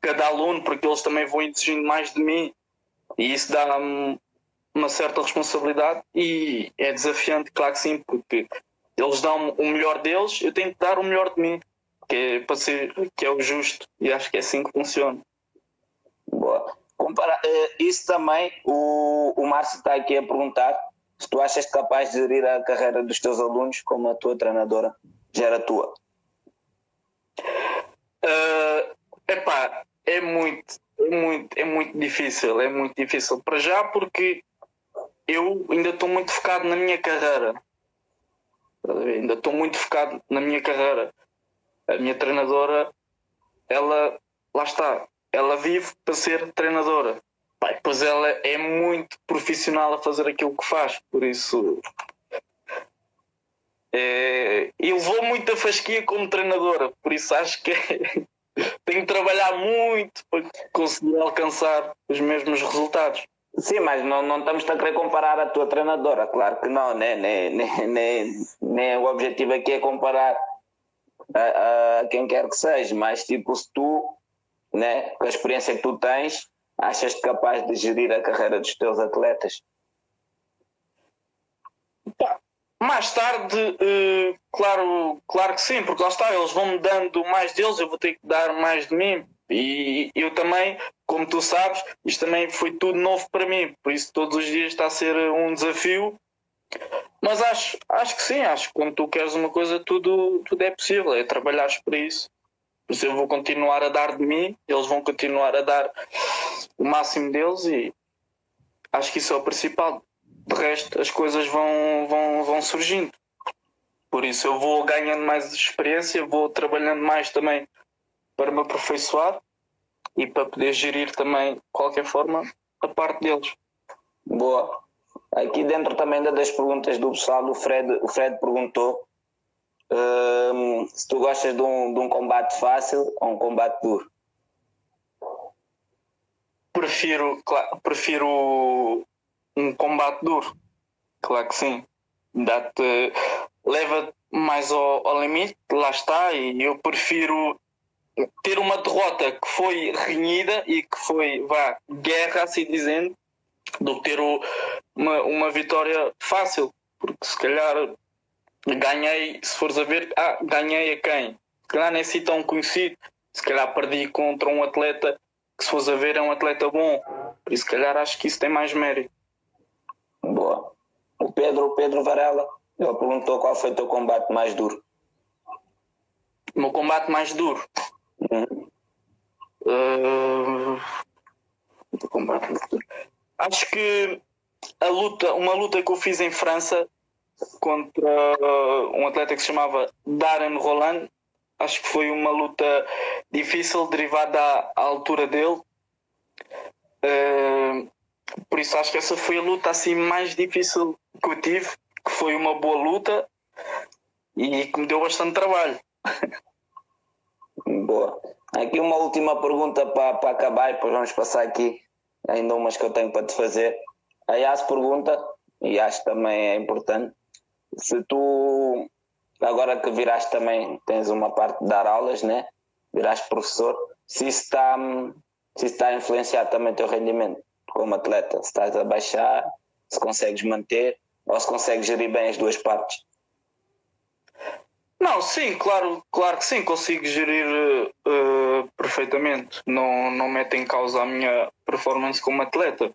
Speaker 2: cada aluno, porque eles também vão exigindo mais de mim e isso dá uma certa responsabilidade e é desafiante, claro que sim, porque eles dão o melhor deles, eu tenho que dar o melhor de mim, que é, para ser, que é o justo, e acho que é assim que funciona.
Speaker 3: Boa. Compara, uh, isso também, o, o Márcio está aqui a perguntar se tu achas capaz de gerir a carreira dos teus alunos como a tua treinadora gera a tua.
Speaker 2: Uh, epá, é muito, muito, é muito difícil, é muito difícil. Para já porque eu ainda estou muito focado na minha carreira. Ainda estou muito focado na minha carreira. A minha treinadora, ela, lá está, ela vive para ser treinadora. Pai, pois ela é muito profissional a fazer aquilo que faz, por isso. É, e levou muita fasquia como treinadora, por isso acho que é, tenho que trabalhar muito para conseguir alcançar os mesmos resultados.
Speaker 3: Sim, mas não, não estamos a querer comparar a tua treinadora, claro que não, né? nem, nem, nem, nem o objetivo aqui é comparar a, a quem quer que seja, mas tipo, se tu né, com a experiência que tu tens, achas-te capaz de gerir a carreira dos teus atletas?
Speaker 2: Mais tarde, uh, claro, claro que sim, porque lá está, eles vão me dando mais deles, eu vou ter que dar mais de mim. E eu também, como tu sabes, isto também foi tudo novo para mim, por isso todos os dias está a ser um desafio. Mas acho, acho que sim, acho que quando tu queres uma coisa, tudo, tudo é possível, é trabalhares para isso. Por isso eu vou continuar a dar de mim, eles vão continuar a dar o máximo deles e acho que isso é o principal. De resto, as coisas vão, vão, vão surgindo. Por isso eu vou ganhando mais experiência, vou trabalhando mais também para me aperfeiçoar e para poder gerir também, de qualquer forma, a parte deles.
Speaker 3: Boa. Aqui dentro também das perguntas do pessoal, o Fred, o Fred perguntou hum, se tu gostas de um, de um combate fácil ou um combate duro.
Speaker 2: Prefiro, claro, prefiro um combate duro. Claro que sim. Dá-te, leva mais ao, ao limite, lá está, e eu prefiro ter uma derrota que foi renhida e que foi, vá, guerra, assim dizendo, do que ter o, uma, uma vitória fácil. Porque se calhar ganhei, se fores a ver, ah, ganhei a quem? Se calhar nem assim tão conhecido. Se calhar perdi contra um atleta que, se fores a ver, é um atleta bom. Por isso, se calhar, acho que isso tem mais mérito.
Speaker 3: O Pedro, o Pedro Varela, ele perguntou qual foi o teu combate mais duro.
Speaker 2: O meu combate mais duro? Uhum. Uh... combate mais duro. Acho que a luta, uma luta que eu fiz em França contra um atleta que se chamava Darren Roland, acho que foi uma luta difícil derivada à, altura dele. Uh, por isso acho que essa foi a luta assim mais difícil que eu tive, que foi uma boa luta e que me deu bastante trabalho. (laughs)
Speaker 3: Boa. Aqui uma última pergunta para, para acabar e depois vamos passar aqui ainda umas que eu tenho para te fazer. A Yas pergunta, e acho também é importante, se tu, agora que viraste também, tens uma parte de dar aulas, né? Viraste professor, se isso está, se está a influenciar também o teu rendimento como atleta, se estás a baixar, se consegues manter ou se consegues gerir bem as duas partes.
Speaker 2: Não, sim, claro, claro que sim, consigo gerir uh, perfeitamente. Não, não mete em causa a minha performance como atleta.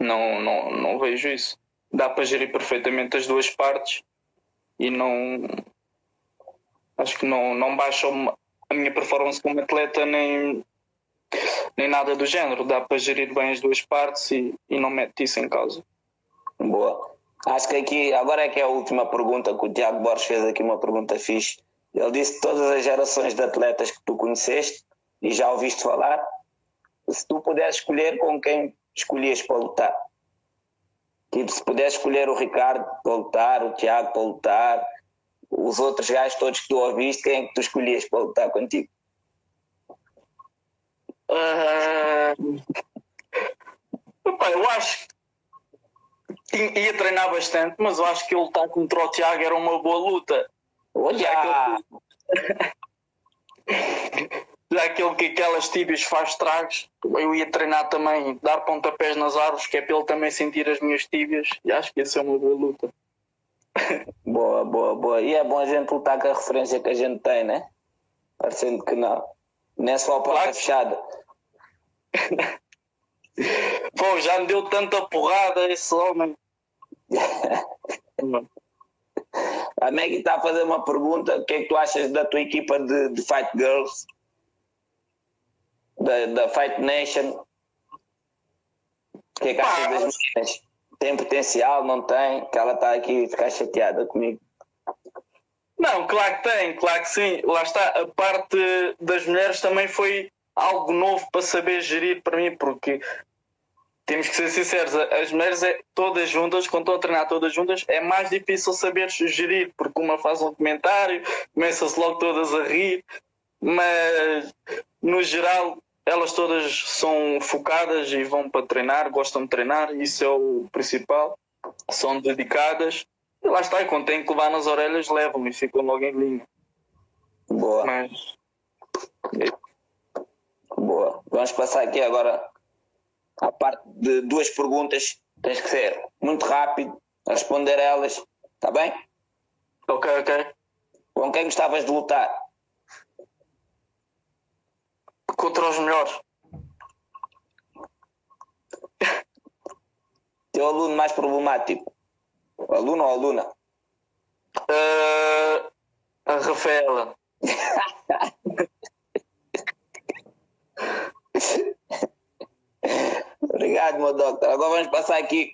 Speaker 2: Não, não, não vejo isso. Dá para gerir perfeitamente as duas partes e não. Acho que não, não baixa a minha performance como atleta nem, nem nada do género. Dá para gerir bem as duas partes e, e não mete isso em causa.
Speaker 3: Boa. Acho que aqui, agora é que é a última pergunta, que o Tiago Borges fez aqui uma pergunta fixe. Ele disse todas as gerações de atletas que tu conheceste e já ouviste falar, se tu pudesse escolher com quem escolhias para lutar. Tipo, se pudesse escolher o Ricardo para lutar, o Tiago para lutar, os outros gajos todos que tu ouviste, quem é que tu escolhias para lutar contigo?
Speaker 2: Uh... Opa, eu acho ia treinar bastante, mas eu acho que ele lutar contra o Tiago era uma boa luta.
Speaker 3: Olha!
Speaker 2: Já aquele que (laughs) aquelas tíbias faz estragos, eu ia treinar também, dar pontapés nas árvores, que é para ele também sentir as minhas tíbias, e acho que ia ser uma boa luta. (laughs)
Speaker 3: Boa, boa, boa. E é bom a gente lutar com a referência que a gente tem, né? Parecendo que não. Não é só a porta claro. fechada. (laughs)
Speaker 2: Pô, já me deu tanta porrada esse homem.
Speaker 3: a Maggie está a fazer uma pergunta: o que é que tu achas da tua equipa de, de Fight Girls? Da, da Fight Nation? O que é que achas das meninas? Tem potencial, não tem? Que ela está aqui a ficar chateada comigo.
Speaker 2: Não, claro que tem, claro que sim. Lá está, a parte das mulheres também foi algo novo para saber gerir para mim, porque temos que ser sinceros, as mulheres é, todas juntas, quando estão a treinar todas juntas, é mais difícil saber gerir, porque uma faz um comentário, começam-se logo todas a rir, mas no geral elas todas são focadas e vão para treinar, gostam de treinar, isso é o principal, são dedicadas, e lá está, e quando têm que levar nas orelhas, levam e ficam logo em linha.
Speaker 3: Boa.
Speaker 2: Mas
Speaker 3: Boa. Vamos passar aqui agora à parte de duas perguntas. Tens que ser muito rápido a responder a elas. Está bem?
Speaker 2: Ok, ok.
Speaker 3: Com quem gostavas de lutar?
Speaker 2: Contra os melhores.
Speaker 3: Teu aluno mais problemático? Aluno ou aluna?
Speaker 2: Uh, a Rafaela. (laughs)
Speaker 3: Obrigado, meu doutor. Agora vamos passar aqui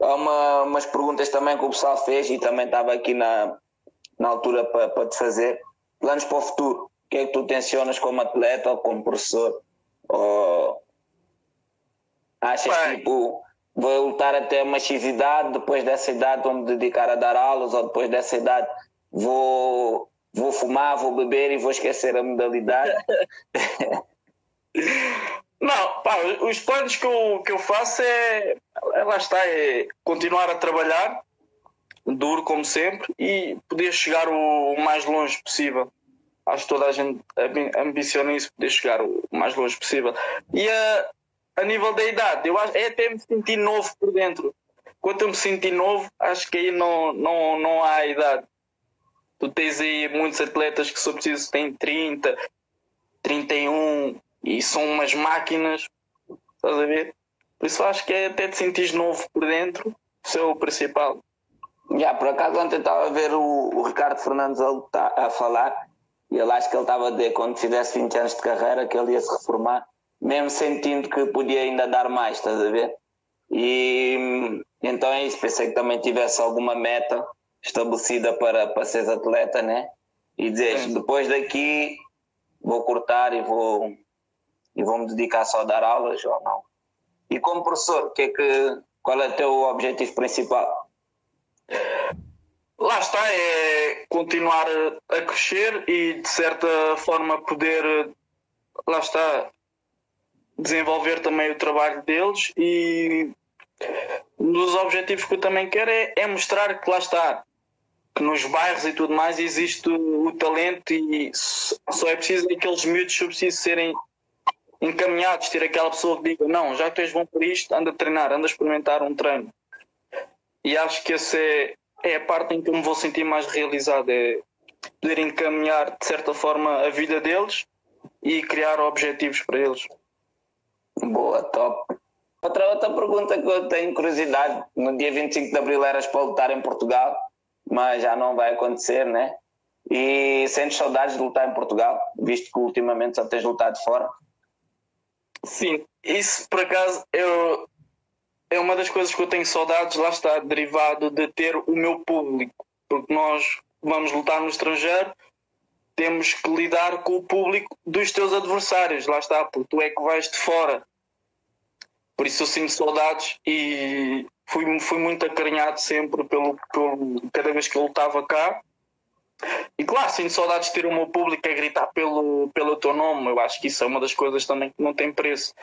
Speaker 3: a uma, umas perguntas também que o pessoal fez e também estava aqui na, na altura para, te fazer. Planos para o futuro. que é que tu tensionas como atleta ou como professor? Ou achas
Speaker 2: Bem.
Speaker 3: tipo, vou lutar até uma X idade, depois dessa idade vou me dedicar a dar aulas, ou depois dessa idade vou, vou fumar, vou beber e vou esquecer a modalidade? (laughs)
Speaker 2: Não, pá, os planos que eu, que eu faço é, é, lá está, é continuar a trabalhar, duro como sempre, e poder chegar o mais longe possível. Acho que toda a gente ambi- ambiciona isso, poder chegar o mais longe possível. E a, a nível da idade, eu acho, é até me sentir novo por dentro. Quando eu me sentir novo, acho que aí não, não, não há idade. Tu tens aí muitos atletas que, eu preciso, têm 30, 31 e são umas máquinas, estás a ver? Por isso acho que é até te sentir novo por dentro, isso é o principal.
Speaker 3: Já, por acaso ontem estava a ver o, o Ricardo Fernandes a, lutar- a falar e ele acho que ele estava a dizer quando fizesse 20 anos de carreira que ele ia se reformar, mesmo sentindo que podia ainda dar mais, estás a ver? E então é isso, pensei que também tivesse alguma meta estabelecida para, para seres atleta, né? E dizes,
Speaker 2: Sim.
Speaker 3: depois daqui vou cortar e vou e vou me dedicar só a dar aulas ou não. E como professor, que é que, qual é o teu objetivo principal?
Speaker 2: Lá está, é continuar a, crescer e de certa forma poder, lá está, desenvolver também o trabalho deles e um dos objetivos que eu também quero é, é mostrar que lá está, que nos bairros e tudo mais existe o, o talento e só é preciso aqueles miúdos preciso serem encaminhados, ter aquela pessoa que diga, não, já que tu és bom por isto, anda a treinar, anda a experimentar um treino. E acho que essa é, é a parte em que eu me vou sentir mais realizado, é poder encaminhar de certa forma a vida deles e criar objetivos para eles.
Speaker 3: Boa, top. Outra, outra pergunta que eu tenho curiosidade: no dia 25 de abril eras para lutar em Portugal, mas já não vai acontecer, né? E sentes saudades de lutar em Portugal, visto que ultimamente só tens lutado fora?
Speaker 2: Sim, isso por acaso eu, é uma das coisas que eu tenho saudades, lá está, derivado de ter o meu público, porque nós vamos lutar no estrangeiro, temos que lidar com o público dos teus adversários, lá está, porque tu é que vais de fora. Por isso eu sinto saudades e fui, fui muito acarinhado sempre pelo, pelo cada vez que eu lutava cá. E claro, sinto saudades de ter o meu público a gritar pelo, pelo teu nome. Eu acho que isso é uma das coisas também que não tem preço.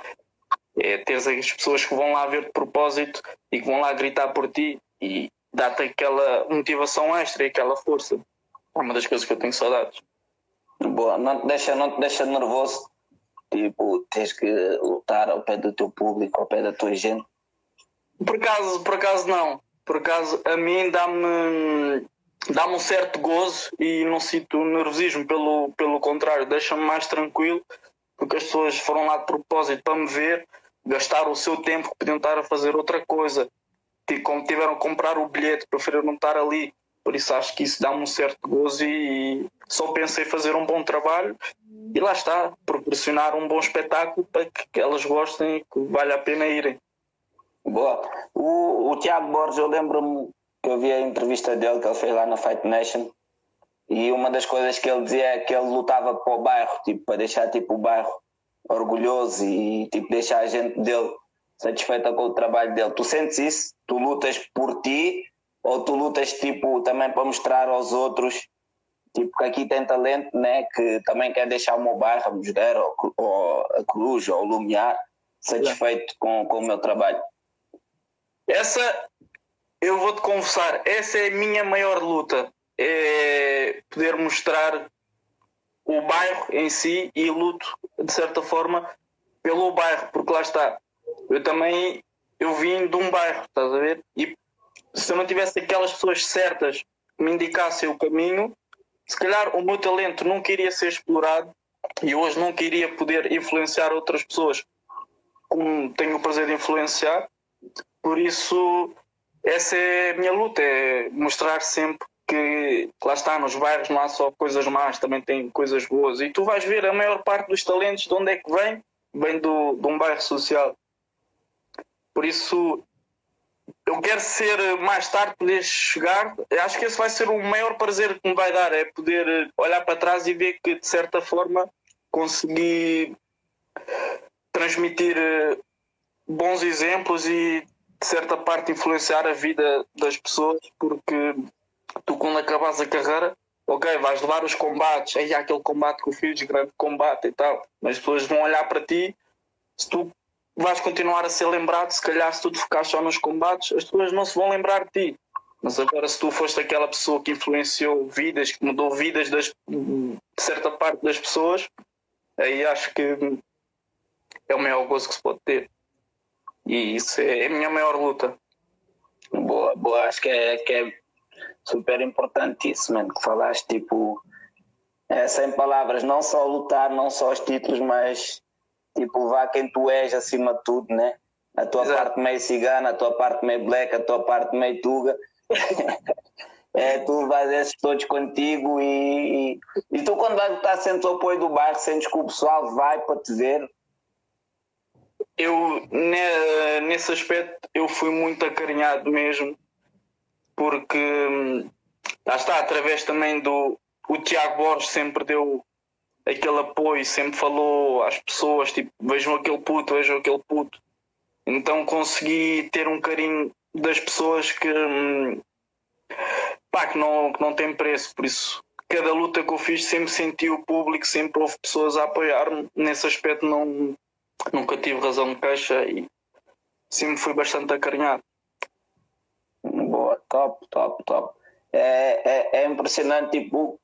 Speaker 2: É ter as pessoas que vão lá ver de propósito e que vão lá gritar por ti e dar-te aquela motivação extra e aquela força. É uma das coisas que eu tenho saudades.
Speaker 3: Boa, não te deixa, não te deixa nervoso? Tipo, tens que lutar ao pé do teu público, ao pé da tua gente.
Speaker 2: Por acaso, por acaso não. Por acaso a mim dá-me dá-me um certo gozo e não sinto nervosismo, pelo, pelo contrário, deixa-me mais tranquilo, porque as pessoas foram lá de propósito para me ver, gastaram o seu tempo que podiam estar a fazer outra coisa. Tipo, como tiveram que comprar o bilhete, preferiram não estar ali. Por isso acho que isso dá-me um certo gozo e só pensei fazer um bom trabalho e lá está, proporcionar um bom espetáculo para que elas gostem e que vale a pena irem.
Speaker 3: Boa. O, o Tiago Borges, eu lembro-me eu vi a entrevista dele que ele fez lá na Fight Nation e uma das coisas que ele dizia é que ele lutava para o bairro, tipo, para deixar tipo, o bairro orgulhoso e tipo, deixar a gente dele satisfeita com o trabalho dele. Tu sentes isso? Tu lutas por ti ou tu lutas tipo, também para mostrar aos outros tipo, que aqui tem talento né, que também quer deixar o meu bairro, a Mosgueira, ou, ou a Cruz, ou o Lumiar, satisfeito com, com o meu trabalho?
Speaker 2: Essa, eu vou-te confessar, essa é a minha maior luta. É poder mostrar o bairro em si e luto, de certa forma, pelo bairro, porque lá está. Eu também, eu vim de um bairro, estás a ver? E se eu não tivesse aquelas pessoas certas que me indicassem o caminho, se calhar o meu talento nunca iria ser explorado e hoje nunca iria poder influenciar outras pessoas como tenho o prazer de influenciar. Por isso, essa é a minha luta, é mostrar sempre que lá está, nos bairros não há só coisas más, também tem coisas boas. E tu vais ver a maior parte dos talentos de onde é que vem, vem do, de um bairro social. Por isso, eu quero ser mais tarde poder chegar. Acho que esse vai ser o maior prazer que me vai dar, é poder olhar para trás e ver que de certa forma consegui transmitir eh, bons exemplos e de certa parte influenciar a vida das pessoas, porque tu quando acabas a carreira, ok, vais levar os combates, aí há aquele combate que eu fiz, grande combate e tal, mas as pessoas vão olhar para ti, se tu vais continuar a ser lembrado, se calhar se tu te focares só nos combates, as pessoas não se vão lembrar de ti. Mas agora se tu foste aquela pessoa que influenciou vidas, que mudou vidas das, de certa parte das pessoas, aí acho que é o maior gozo que se pode ter. E isso é a minha maior luta.
Speaker 3: Boa, boa, acho que é, que é super importante isso, mano, que falaste, tipo, é, sem palavras, não só lutar, não só os títulos, mas tipo, vá quem tu és acima de tudo, né? A tua Exato. parte meio cigana, a tua parte meio black, a tua parte meio tuga. (laughs) é, tu vais esses todos contigo e, e, e tu quando vais estar sendo o apoio do bairro, sentes que o pessoal vai para te ver.
Speaker 2: Eu, nesse aspecto, eu fui muito acarinhado mesmo, porque hum, lá está, através também do. O Tiago Borges sempre deu aquele apoio, sempre falou às pessoas, tipo, vejam aquele puto, vejam aquele puto. Então consegui ter um carinho das pessoas que, hum, pá, que, não, que não tem preço, por isso cada luta que eu fiz sempre senti o público, sempre houve pessoas a apoiar-me. Nesse aspecto não, nunca tive razão de queixa e sempre fui bastante acarinhado.
Speaker 3: Boa, top, top, top. É, é, é impressionante, tipo,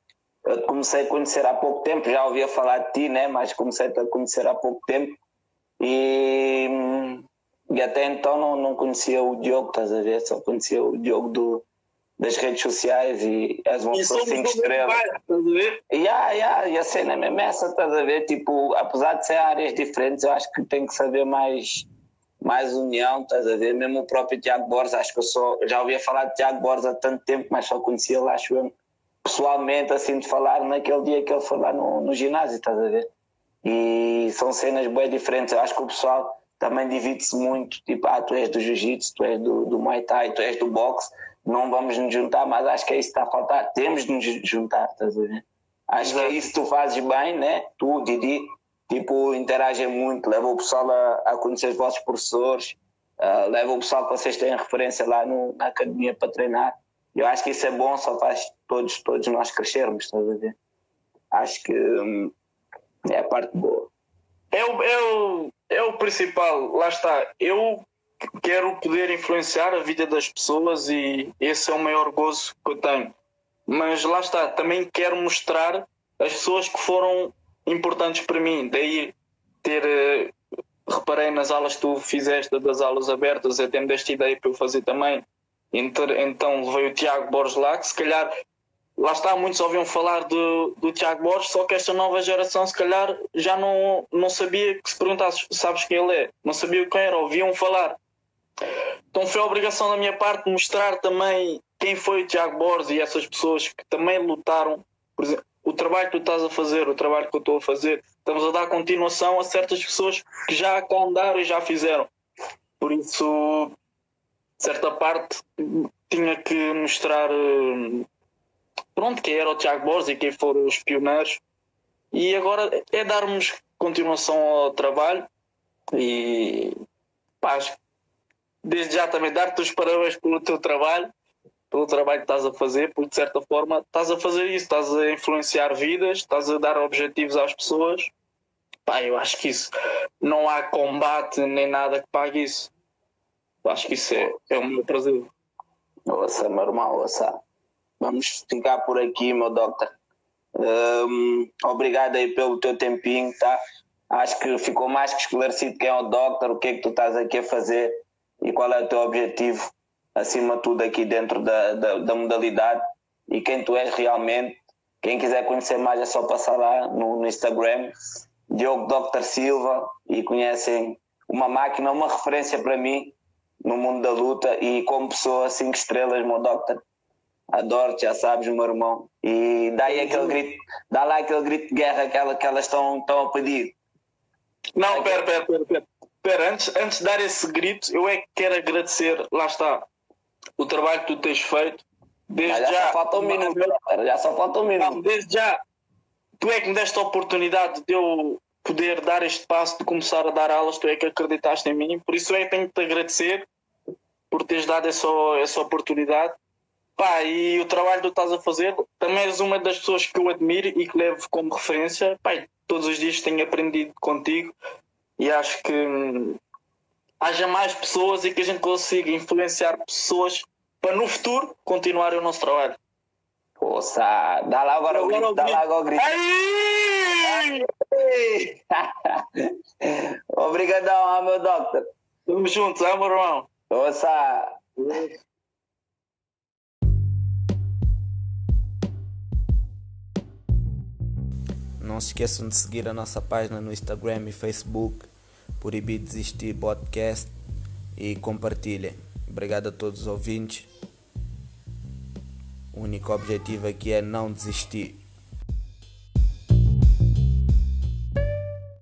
Speaker 3: eu comecei a conhecer há pouco tempo, já ouvia falar de ti, né? mas comecei a conhecer há pouco tempo e, e até então não, não conhecia o Diogo, estás a ver? Só conhecia o Diogo do, das redes sociais e as vão por 5 estrelas. Estás a ver? Yeah, yeah, e a cena é mesmo essa, estás a ver? Tipo, apesar de ser áreas diferentes, eu acho que tem que saber mais, mais união, estás a ver? Mesmo o próprio Tiago Borges, acho que eu só, já ouvia falar de Tiago Borges há tanto tempo, mas só conhecia lá, acho eu pessoalmente, assim, de falar naquele dia que ele foi lá no, no ginásio, estás a ver? E são cenas bem diferentes. Eu acho que o pessoal também divide-se muito. Tipo, ah, tu és do jiu-jitsu, tu és do, do muay thai, tu és do boxe. Não vamos nos juntar, mas acho que é isso que está a faltar. Temos de nos juntar, estás a ver? Acho Exato. que é isso que tu fazes bem, né? Tu, Didi, tipo, interagem muito, leva o pessoal a, a conhecer os vossos professores, uh, leva o pessoal que vocês têm referência lá no, na academia para treinar. Eu acho que isso é bom, só faz todos, todos nós crescermos, estás a ver? Acho que hum, é a parte boa.
Speaker 2: É o, é, o, é o principal, lá está. Eu quero poder influenciar a vida das pessoas e esse é o maior gozo que eu tenho. Mas lá está, também quero mostrar as pessoas que foram importantes para mim. Daí ter. Eh, reparei nas aulas que tu fizeste, das aulas abertas, até me deste ideia para eu fazer também então, veio o Tiago Borges lá, que se calhar lá está, muitos ouviam falar do, do Tiago Borges, só que esta nova geração se calhar já não, não sabia que se perguntasse, sabes quem ele é? Não sabia quem era, ouviam falar. Então foi a obrigação da minha parte mostrar também quem foi o Tiago Borges e essas pessoas que também lutaram. Por exemplo, o trabalho que tu estás a fazer, o trabalho que eu estou a fazer, estamos a dar continuação a certas pessoas que já cá andaram e já fizeram. Por isso, certa parte tinha que mostrar eh, pronto, quem era o Tiago Borges e quem foram os pioneiros e agora é darmos continuação ao trabalho e pá, desde já também dar-te os parabéns pelo teu trabalho pelo trabalho que estás a fazer, porque de certa forma estás a fazer isso, estás a influenciar vidas, estás a dar objetivos às pessoas. Pá, eu acho que isso não há combate nem nada que pague isso. Acho que isso é, é o meu prazer.
Speaker 3: Ouça, meu irmão, ouça. Vamos ficar por aqui, meu doctor. Um, obrigado aí pelo teu tempinho, tá? Acho que ficou mais que esclarecido quem é o doctor, o que é que tu estás aqui a fazer e qual é o teu objetivo, acima de tudo, aqui dentro da, da, da modalidade e quem tu és realmente. Quem quiser conhecer mais é só passar lá no, no Instagram, Diogo Dr. Silva, e conhecem uma máquina, uma referência para mim no mundo da luta e como pessoa cinco estrelas, meu doctor. Adoro, já sabes, meu irmão. E dá aí aquele grito, dá lá aquele grito de guerra que, ela, que elas estão, estão a pedir.
Speaker 2: Não, pera, pera, pera, pera. Pera, antes, antes de dar esse grito, eu é que quero agradecer, lá está, o trabalho que tu tens feito. Desde
Speaker 3: já,
Speaker 2: já,
Speaker 3: só falta um minuto, já só falta um minuto.
Speaker 2: Não, desde já, tu é que me deste a oportunidade de eu poder dar este passo de começar a dar aulas, tu é que acreditaste em mim, por isso é que tenho que te agradecer por teres dado essa, essa oportunidade. Pá, e o trabalho que tu estás a fazer, também és uma das pessoas que eu admiro e que levo como referência. Pá, todos os dias tenho aprendido contigo e acho que hum, haja mais pessoas e que a gente consiga influenciar pessoas para no futuro continuarem o nosso trabalho.
Speaker 3: Poxa, dá lá agora o grito, dá lá agora o grito.
Speaker 2: Aí! (laughs)
Speaker 3: Obrigadão, meu doctor.
Speaker 2: Tamo juntos, é, meu irmão?
Speaker 3: Poxa.
Speaker 1: Não se esqueçam de seguir a nossa página no Instagram e Facebook, Proibir Desistir Podcast e compartilhem. Obrigado a todos os ouvintes. O único objetivo aqui é não desistir.